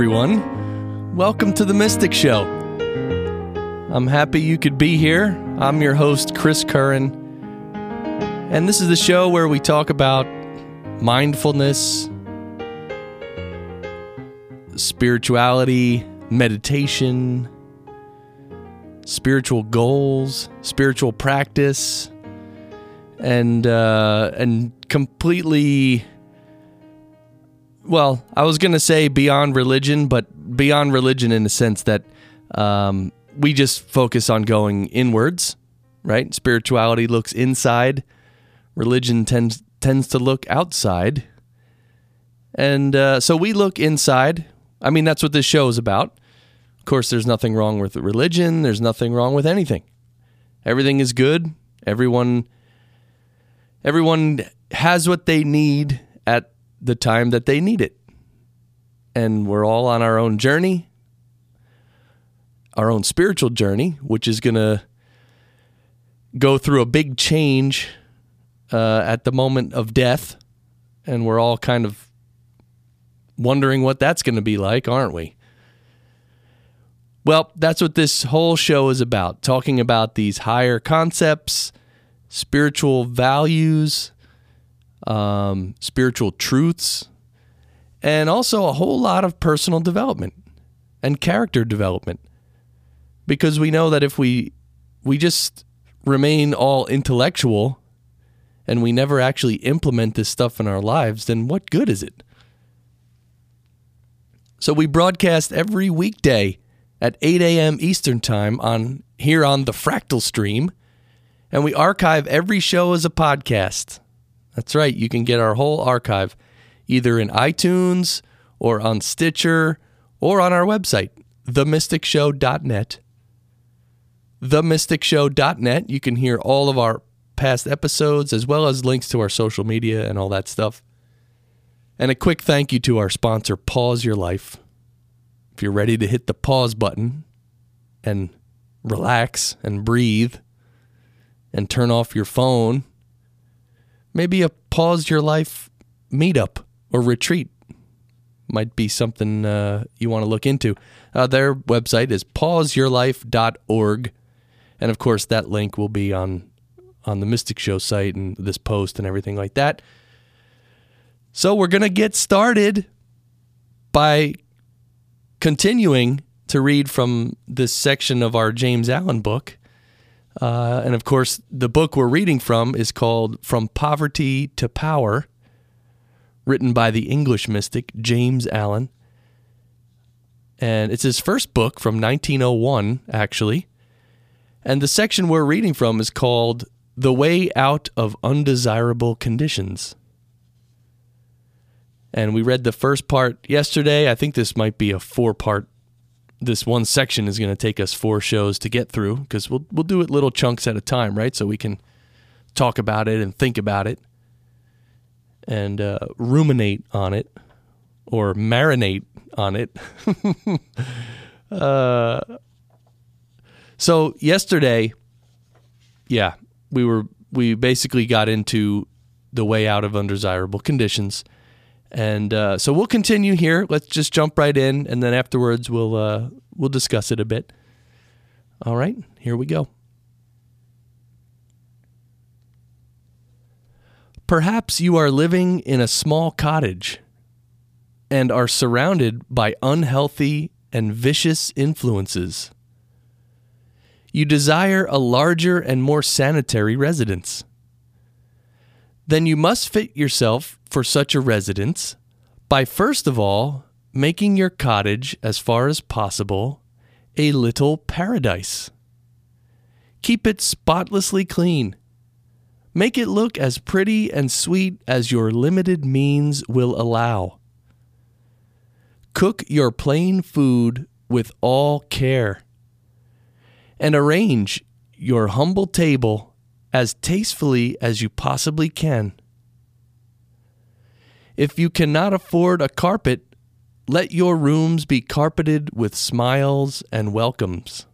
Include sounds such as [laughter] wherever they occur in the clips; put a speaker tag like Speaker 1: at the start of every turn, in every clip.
Speaker 1: Everyone. Welcome to The Mystic Show. I'm happy you could be here. I'm your host, Chris Curran. And this is the show where we talk about mindfulness, spirituality, meditation, spiritual goals, spiritual practice, and uh, and completely well, I was going to say beyond religion, but beyond religion in the sense that um, we just focus on going inwards, right? Spirituality looks inside, religion tends tends to look outside, and uh, so we look inside. I mean, that's what this show is about. Of course, there's nothing wrong with religion. There's nothing wrong with anything. Everything is good. Everyone, everyone has what they need at the time that they need it. And we're all on our own journey, our own spiritual journey, which is going to go through a big change uh, at the moment of death. And we're all kind of wondering what that's going to be like, aren't we? Well, that's what this whole show is about talking about these higher concepts, spiritual values, um, spiritual truths, and also a whole lot of personal development and character development. Because we know that if we we just remain all intellectual and we never actually implement this stuff in our lives, then what good is it? So we broadcast every weekday at 8 a.m. Eastern Time on here on the Fractal Stream, and we archive every show as a podcast. That's right. You can get our whole archive either in iTunes or on Stitcher or on our website, themysticshow.net. Themysticshow.net. You can hear all of our past episodes as well as links to our social media and all that stuff. And a quick thank you to our sponsor, Pause Your Life. If you're ready to hit the pause button and relax and breathe and turn off your phone maybe a pause your life meetup or retreat might be something uh, you want to look into. Uh, their website is pauseyourlife.org. And of course, that link will be on on the Mystic Show site and this post and everything like that. So we're going to get started by continuing to read from this section of our James Allen book. Uh, and of course, the book we're reading from is called From Poverty to Power, written by the English mystic James Allen. And it's his first book from 1901, actually. And the section we're reading from is called The Way Out of Undesirable Conditions. And we read the first part yesterday. I think this might be a four part this one section is going to take us four shows to get through because we'll we'll do it little chunks at a time, right? So we can talk about it and think about it and uh, ruminate on it or marinate on it. [laughs] uh, so yesterday, yeah, we were we basically got into the way out of undesirable conditions and uh, so we'll continue here. Let's just jump right in, and then afterwards we'll uh, we'll discuss it a bit. All right, here we go. Perhaps you are living in a small cottage and are surrounded by unhealthy and vicious influences. You desire a larger and more sanitary residence. Then you must fit yourself for such a residence by first of all making your cottage, as far as possible, a little paradise. Keep it spotlessly clean. Make it look as pretty and sweet as your limited means will allow. Cook your plain food with all care. And arrange your humble table as tastefully as you possibly can. If you cannot afford a carpet, let your rooms be carpeted with smiles and welcomes,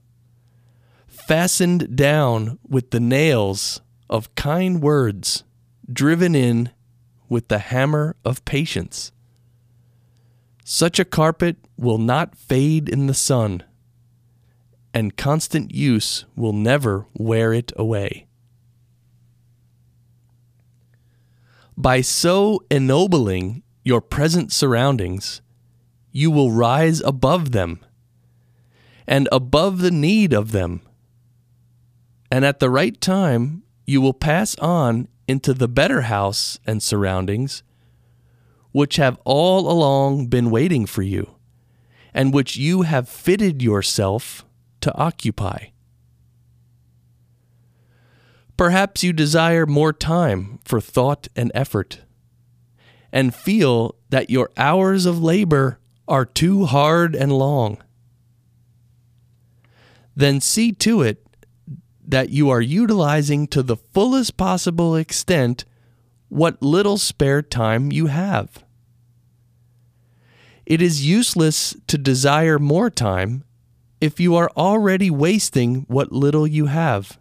Speaker 1: fastened down with the nails of kind words, driven in with the hammer of patience. Such a carpet will not fade in the sun, and constant use will never wear it away. By so ennobling your present surroundings, you will rise above them and above the need of them. And at the right time, you will pass on into the better house and surroundings, which have all along been waiting for you, and which you have fitted yourself to occupy. Perhaps you desire more time for thought and effort, and feel that your hours of labor are too hard and long, then see to it that you are utilizing to the fullest possible extent what little spare time you have. It is useless to desire more time if you are already wasting what little you have.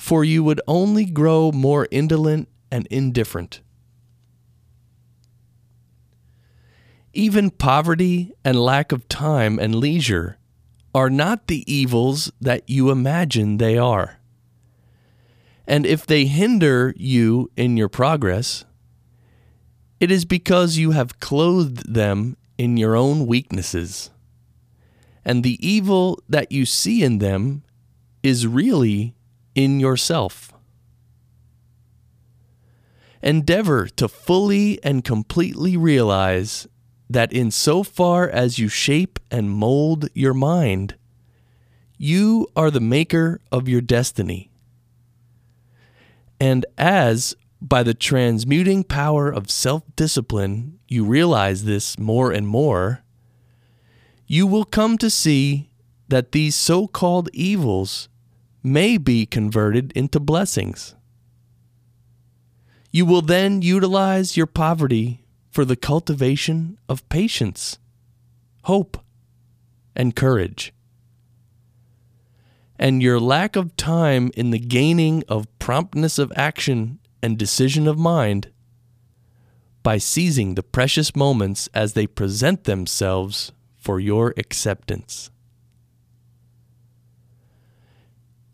Speaker 1: For you would only grow more indolent and indifferent. Even poverty and lack of time and leisure are not the evils that you imagine they are. And if they hinder you in your progress, it is because you have clothed them in your own weaknesses. And the evil that you see in them is really in yourself. Endeavor to fully and completely realize that in so far as you shape and mold your mind, you are the maker of your destiny. And as, by the transmuting power of self discipline, you realize this more and more, you will come to see that these so called evils may be converted into blessings. You will then utilize your poverty for the cultivation of patience, hope, and courage. And your lack of time in the gaining of promptness of action and decision of mind by seizing the precious moments as they present themselves for your acceptance.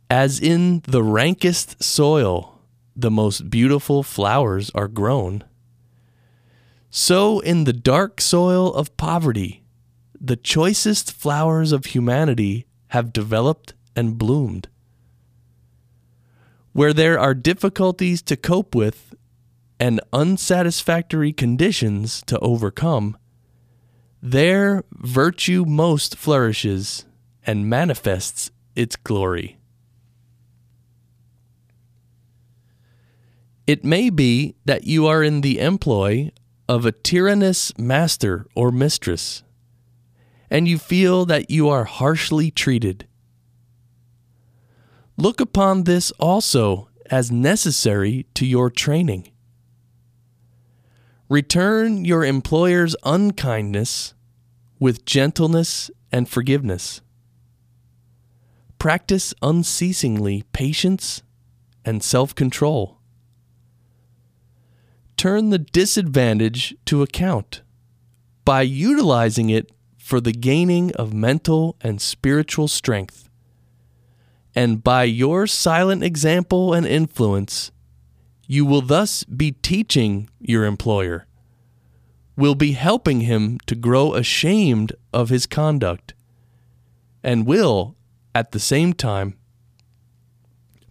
Speaker 1: As in the rankest soil, the most beautiful flowers are grown so, in the dark soil of poverty, the choicest flowers of humanity have developed and bloomed. Where there are difficulties to cope with and unsatisfactory conditions to overcome, there virtue most flourishes and manifests its glory. It may be that you are in the employ of a tyrannous master or mistress, and you feel that you are harshly treated. Look upon this also as necessary to your training. Return your employer's unkindness with gentleness and forgiveness. Practice unceasingly patience and self control turn the disadvantage to account by utilizing it for the gaining of mental and spiritual strength. And by your silent example and influence, you will thus be teaching your employer, will be helping him to grow ashamed of his conduct, and will, at the same time,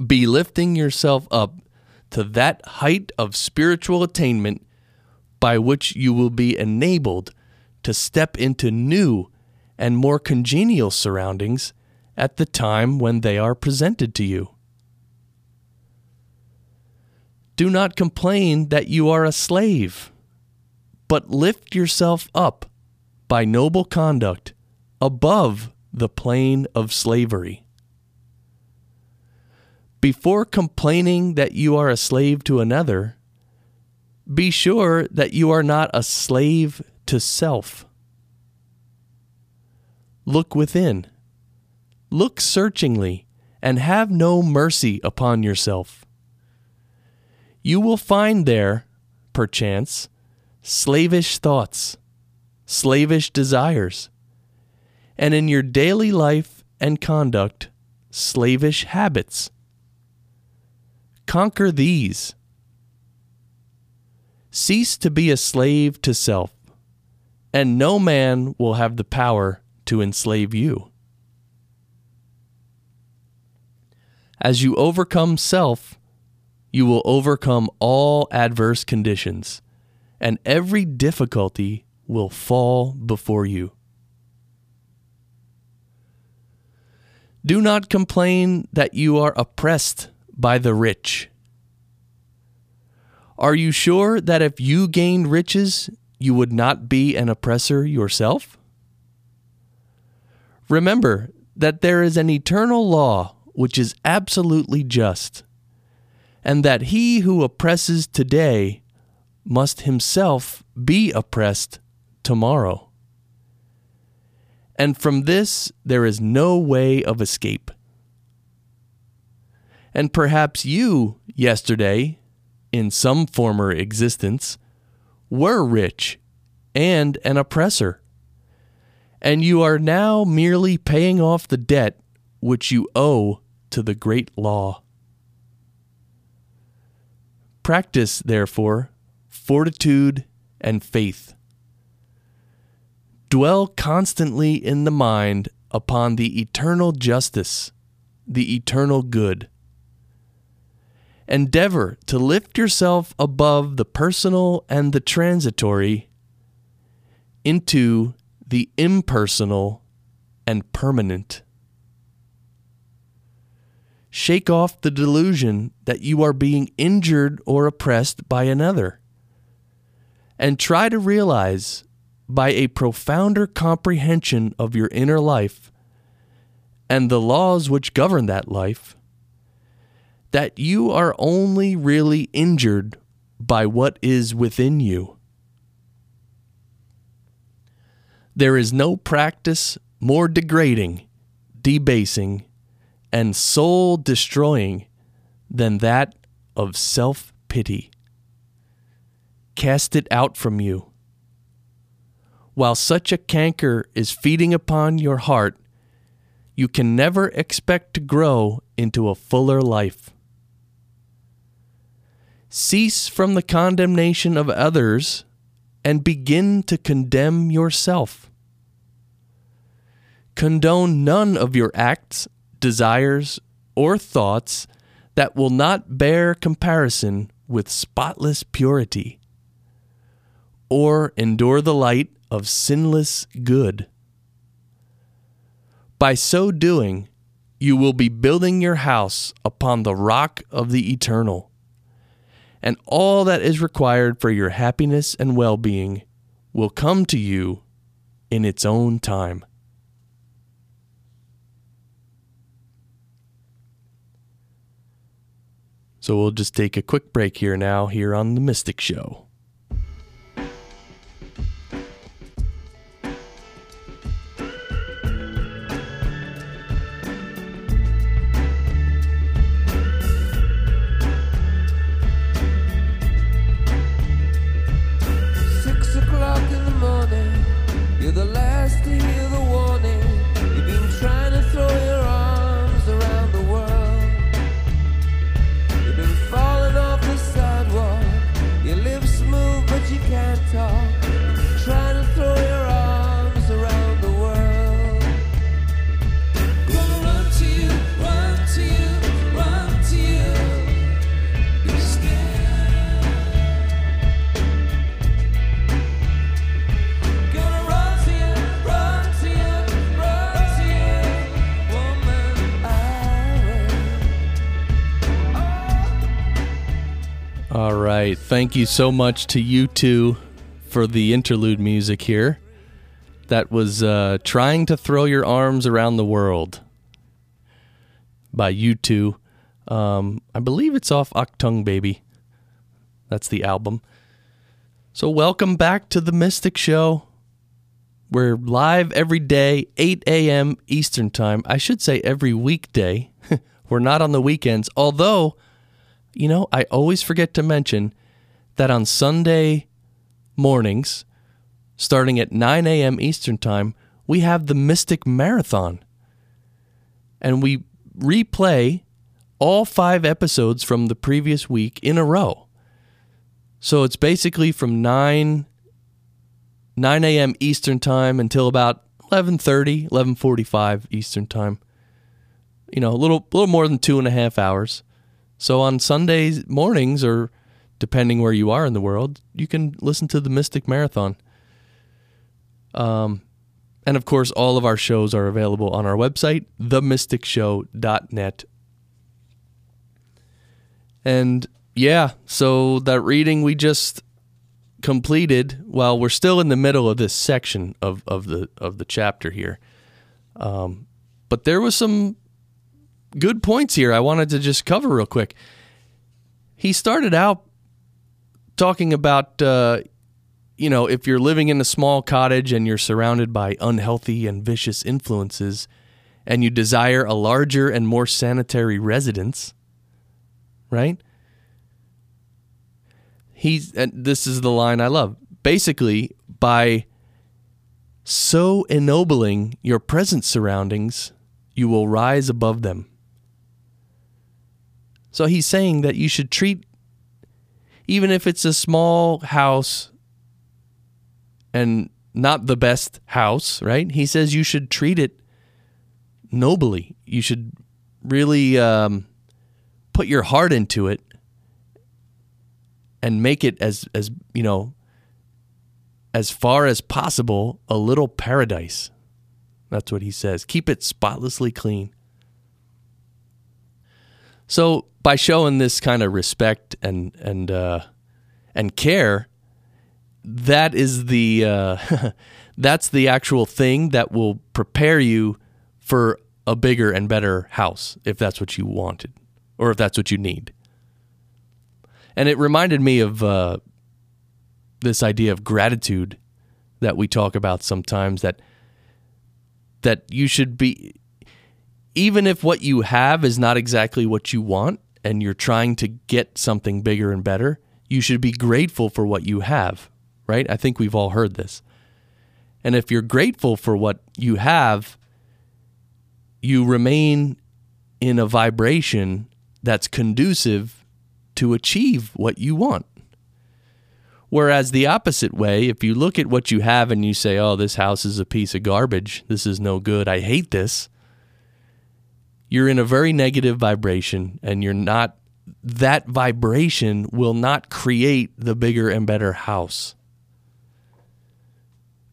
Speaker 1: be lifting yourself up to that height of spiritual attainment by which you will be enabled to step into new and more congenial surroundings at the time when they are presented to you. Do not complain that you are a slave, but lift yourself up by noble conduct above the plane of slavery. Before complaining that you are a slave to another, be sure that you are not a slave to self. Look within. Look searchingly and have no mercy upon yourself. You will find there, perchance, slavish thoughts, slavish desires, and in your daily life and conduct, slavish habits. Conquer these. Cease to be a slave to self, and no man will have the power to enslave you. As you overcome self, you will overcome all adverse conditions, and every difficulty will fall before you. Do not complain that you are oppressed by the rich. Are you sure that if you gained riches, you would not be an oppressor yourself? Remember that there is an eternal law which is absolutely just, and that he who oppresses today must himself be oppressed tomorrow. And from this there is no way of escape. And perhaps you, yesterday, in some former existence, were rich and an oppressor and you are now merely paying off the debt which you owe to the great law. Practice, therefore, fortitude and faith. Dwell constantly in the mind upon the eternal justice, the eternal good. Endeavor to lift yourself above the personal and the transitory into the impersonal and permanent. Shake off the delusion that you are being injured or oppressed by another. And try to realize, by a profounder comprehension of your inner life and the laws which govern that life, that you are only really injured by what is within you. There is no practice more degrading, debasing, and soul destroying than that of self pity. Cast it out from you. While such a canker is feeding upon your heart, you can never expect to grow into a fuller life. Cease from the condemnation of others and begin to condemn yourself. Condone none of your acts, desires, or thoughts that will not bear comparison with spotless purity, or endure the light of sinless good. By so doing, you will be building your house upon the rock of the eternal and all that is required for your happiness and well being will come to you in its own time. So we'll just take a quick break here now, here on The Mystic Show. Thank you so much to U2 for the interlude music here. That was uh, Trying to Throw Your Arms Around the World by U2. Um, I believe it's off Achtung Baby. That's the album. So, welcome back to the Mystic Show. We're live every day, 8 a.m. Eastern Time. I should say every weekday. [laughs] We're not on the weekends, although, you know, I always forget to mention that on Sunday mornings, starting at 9 a.m. Eastern Time, we have the Mystic Marathon. And we replay all five episodes from the previous week in a row. So it's basically from 9 9 a.m. Eastern Time until about 11:30, 11:45 Eastern Time. You know, a little little more than two and a half hours. So on Sunday mornings, or depending where you are in the world, you can listen to the Mystic Marathon. Um, and of course, all of our shows are available on our website, themysticshow.net. And yeah, so that reading we just completed, well, we're still in the middle of this section of, of the of the chapter here. Um, but there was some good points here I wanted to just cover real quick. He started out talking about uh, you know, if you're living in a small cottage and you're surrounded by unhealthy and vicious influences and you desire a larger and more sanitary residence, right? He's this is the line I love. Basically, by so ennobling your present surroundings, you will rise above them. So he's saying that you should treat even if it's a small house and not the best house, right? He says you should treat it nobly. You should really um, put your heart into it and make it as as you know as far as possible a little paradise. That's what he says. Keep it spotlessly clean. So by showing this kind of respect and and uh, and care, that is the uh, [laughs] that's the actual thing that will prepare you for a bigger and better house if that's what you wanted or if that's what you need. And it reminded me of uh, this idea of gratitude that we talk about sometimes that that you should be even if what you have is not exactly what you want and you're trying to get something bigger and better, you should be grateful for what you have, right? I think we've all heard this. And if you're grateful for what you have, you remain in a vibration that's conducive to achieve what you want. Whereas the opposite way, if you look at what you have and you say, oh, this house is a piece of garbage, this is no good, I hate this, you're in a very negative vibration and you're not, that vibration will not create the bigger and better house.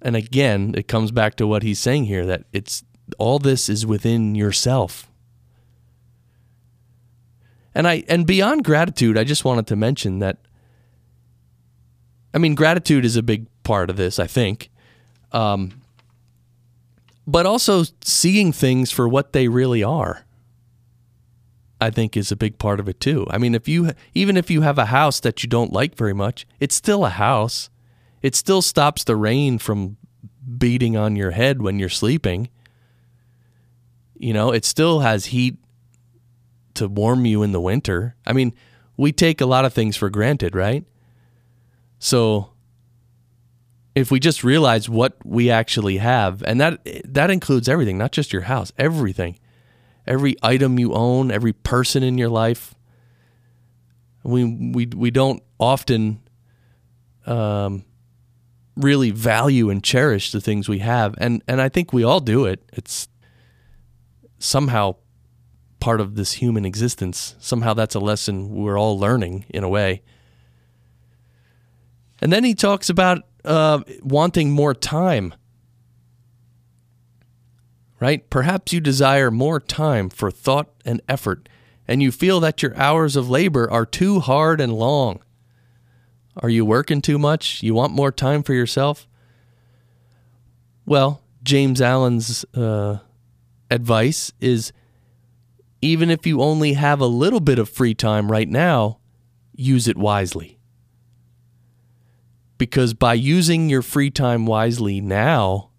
Speaker 1: And again, it comes back to what he's saying here that it's all this is within yourself. And I and beyond gratitude, I just wanted to mention that I mean gratitude is a big part of this, I think. Um, but also seeing things for what they really are. I think is a big part of it too. I mean, if you even if you have a house that you don't like very much, it's still a house. It still stops the rain from beating on your head when you're sleeping. You know, it still has heat to warm you in the winter. I mean, we take a lot of things for granted, right? So if we just realize what we actually have, and that that includes everything, not just your house, everything every item you own, every person in your life. We we we don't often um, really value and cherish the things we have, and and I think we all do it. It's somehow part of this human existence. Somehow that's a lesson we're all learning in a way. And then he talks about uh, wanting more time right? Perhaps you desire more time for thought and effort, and you feel that your hours of labor are too hard and long. Are you working too much? You want more time for yourself? Well, James Allen's uh, advice is even if you only have a little bit of free time right now, use it wisely. Because by using your free time wisely now,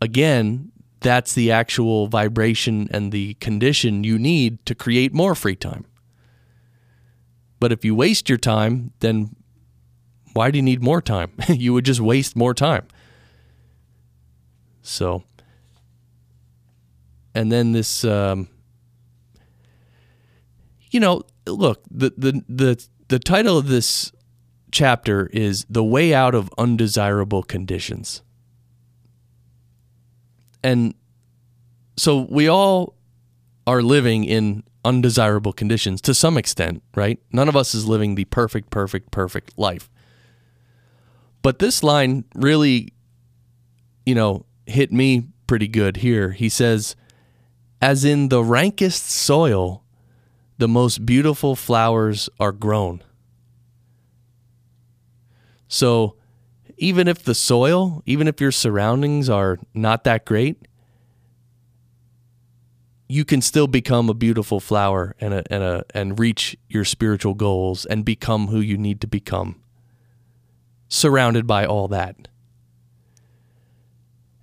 Speaker 1: again, that's the actual vibration and the condition you need to create more free time. But if you waste your time, then why do you need more time? [laughs] you would just waste more time. So, and then this, um, you know, look the the the the title of this chapter is "The Way Out of Undesirable Conditions," and so we all are living in undesirable conditions to some extent, right? None of us is living the perfect, perfect, perfect life. But this line really, you know, hit me pretty good here. He says, As in the rankest soil, the most beautiful flowers are grown. So, even if the soil, even if your surroundings are not that great, you can still become a beautiful flower and a, and a, and reach your spiritual goals and become who you need to become surrounded by all that.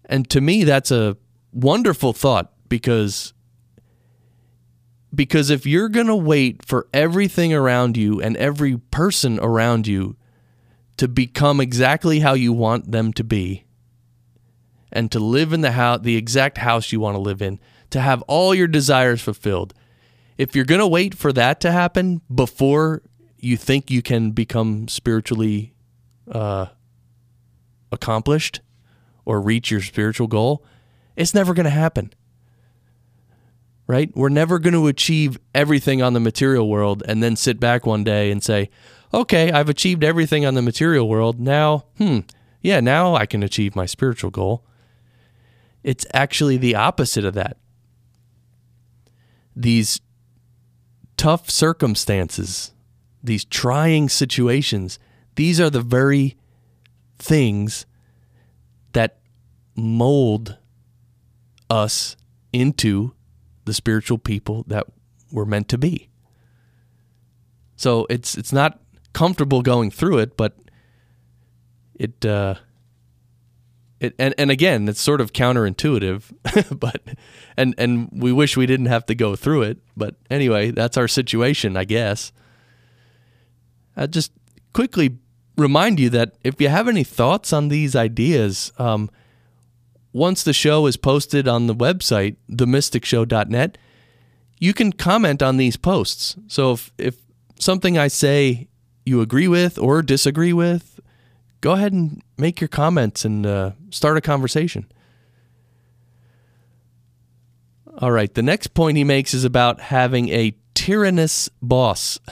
Speaker 1: And to me, that's a wonderful thought because because if you're going to wait for everything around you and every person around you to become exactly how you want them to be and to live in the house the exact house you want to live in to have all your desires fulfilled if you're going to wait for that to happen before you think you can become spiritually uh, accomplished or reach your spiritual goal, it's never going to happen. Right? We're never going to achieve everything on the material world and then sit back one day and say, okay, I've achieved everything on the material world. Now, hmm, yeah, now I can achieve my spiritual goal. It's actually the opposite of that. These tough circumstances, these trying situations, these are the very things that mold us into the spiritual people that we're meant to be. So it's it's not comfortable going through it, but it uh, it and, and again it's sort of counterintuitive, [laughs] but and and we wish we didn't have to go through it. But anyway, that's our situation, I guess. I just quickly remind you that if you have any thoughts on these ideas, um, once the show is posted on the website, themysticshow.net, you can comment on these posts. So if, if something I say you agree with or disagree with, go ahead and make your comments and uh, start a conversation. All right, the next point he makes is about having a tyrannous boss. [laughs]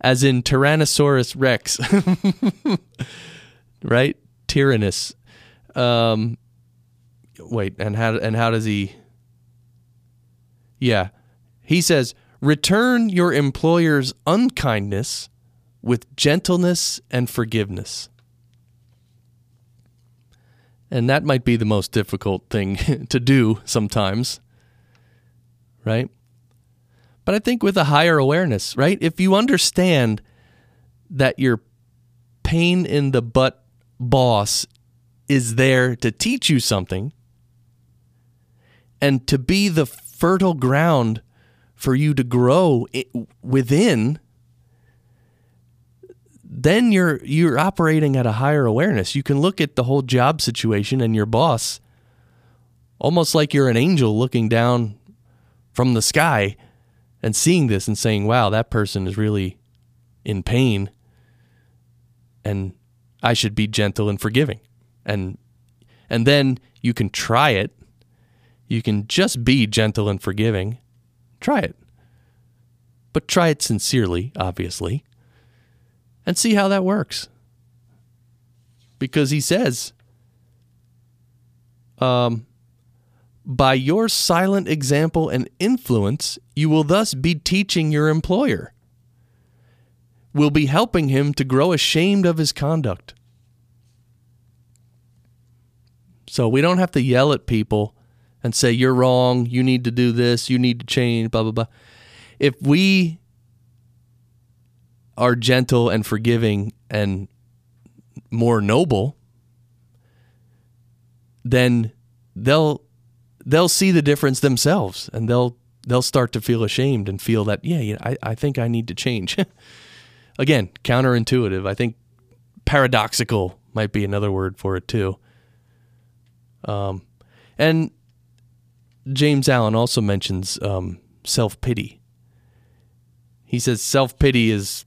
Speaker 1: as in Tyrannosaurus Rex, [laughs] right? Tyrannous. Um, wait, and how and how does he? Yeah, he says, "Return your employer's unkindness with gentleness and forgiveness." And that might be the most difficult thing [laughs] to do sometimes, right? but I think with a higher awareness, right? If you understand that your pain in the butt boss is there to teach you something and to be the fertile ground for you to grow within then you're you're operating at a higher awareness you can look at the whole job situation and your boss almost like you're an angel looking down from the sky and seeing this and saying, wow, that person is really in pain and I should be gentle and forgiving. And and then you can try it. You can just be gentle and forgiving. Try it. But try it sincerely, obviously, and see how that works. Because he says, um, by your silent example and influence, you will thus be teaching your employer. will be helping him to grow ashamed of his conduct. So we don't have to yell at people and say, you're wrong, you need to do this, you need to change, blah, blah, blah. If we are gentle and forgiving and more noble, then they'll they'll see the difference themselves and they'll they'll start to feel ashamed and feel that yeah, I, I think I need to change. [laughs] Again, counterintuitive. I think paradoxical might be another word for it too. Um, and James Allen also mentions um, self pity. He says self pity is,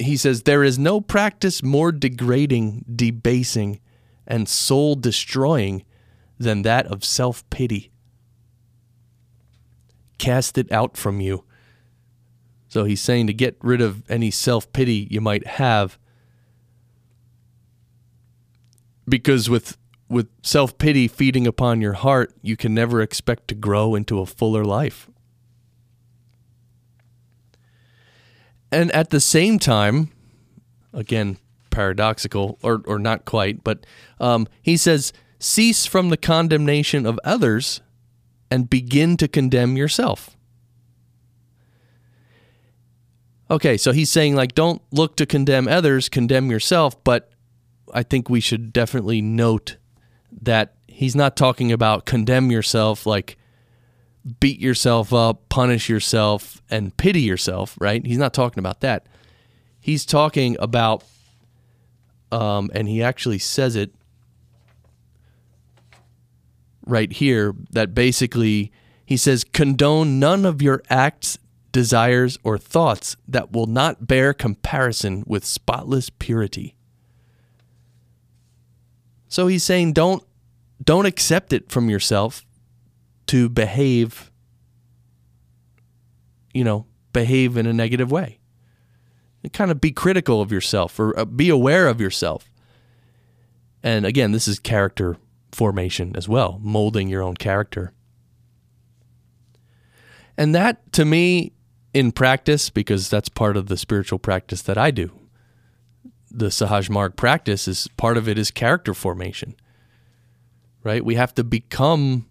Speaker 1: he says, there is no practice more degrading, debasing, and soul destroying than that of self pity. Cast it out from you. So he's saying to get rid of any self pity you might have. Because with with self pity feeding upon your heart, you can never expect to grow into a fuller life. And at the same time, again, paradoxical, or, or not quite, but um, he says, cease from the condemnation of others and begin to condemn yourself. Okay, so he's saying, like, don't look to condemn others, condemn yourself, but I think we should definitely note that he's not talking about condemn yourself like beat yourself up, punish yourself, and pity yourself, right? He's not talking about that. He's talking about, um, and he actually says it right here that basically he says, condone none of your acts, desires, or thoughts that will not bear comparison with spotless purity. So he's saying don't don't accept it from yourself to behave you know, behave in a negative way. And kind of be critical of yourself or uh, be aware of yourself. And again, this is character formation as well, molding your own character. And that to me in practice because that's part of the spiritual practice that I do the Sahaj Marg practice is part of it is character formation. Right? We have to become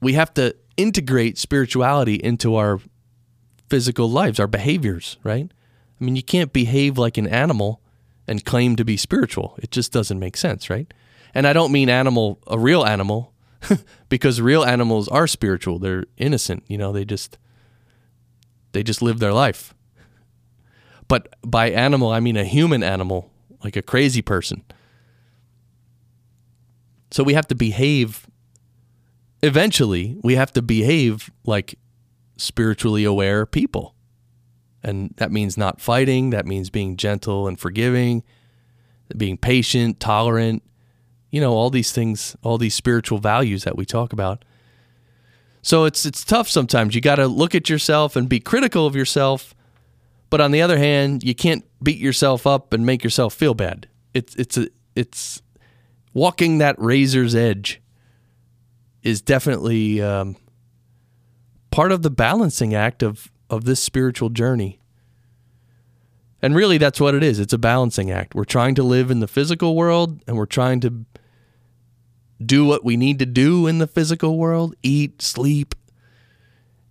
Speaker 1: we have to integrate spirituality into our physical lives, our behaviors, right? I mean, you can't behave like an animal and claim to be spiritual. It just doesn't make sense, right? And I don't mean animal, a real animal, [laughs] because real animals are spiritual. They're innocent, you know, they just they just live their life. But by animal, I mean a human animal, like a crazy person. So we have to behave, eventually, we have to behave like spiritually aware people. And that means not fighting, that means being gentle and forgiving, being patient, tolerant, you know, all these things, all these spiritual values that we talk about. So it's it's tough sometimes. You got to look at yourself and be critical of yourself but on the other hand, you can't beat yourself up and make yourself feel bad. It's it's a it's walking that razor's edge is definitely um, part of the balancing act of of this spiritual journey. And really, that's what it is. It's a balancing act. We're trying to live in the physical world, and we're trying to do what we need to do in the physical world eat, sleep.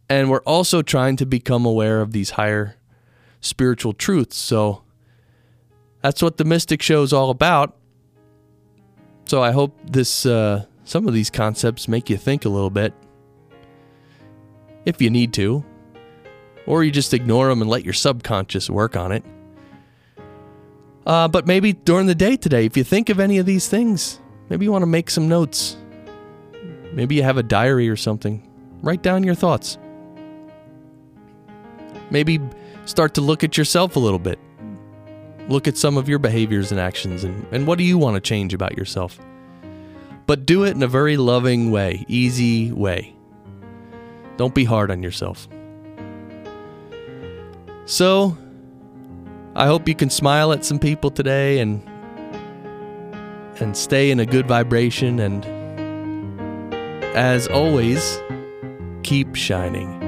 Speaker 1: And we're also trying to become aware of these higher spiritual truths. So that's what the Mystic Show is all about. So I hope this uh, some of these concepts make you think a little bit, if you need to, or you just ignore them and let your subconscious work on it. Uh, but maybe during the day today, if you think of any of these things, maybe you want to make some notes. Maybe you have a diary or something. Write down your thoughts. Maybe start to look at yourself a little bit. Look at some of your behaviors and actions and, and what do you want to change about yourself? But do it in a very loving way, easy way. Don't be hard on yourself. So, I hope you can smile at some people today and and stay in a good vibration and as always, keep shining.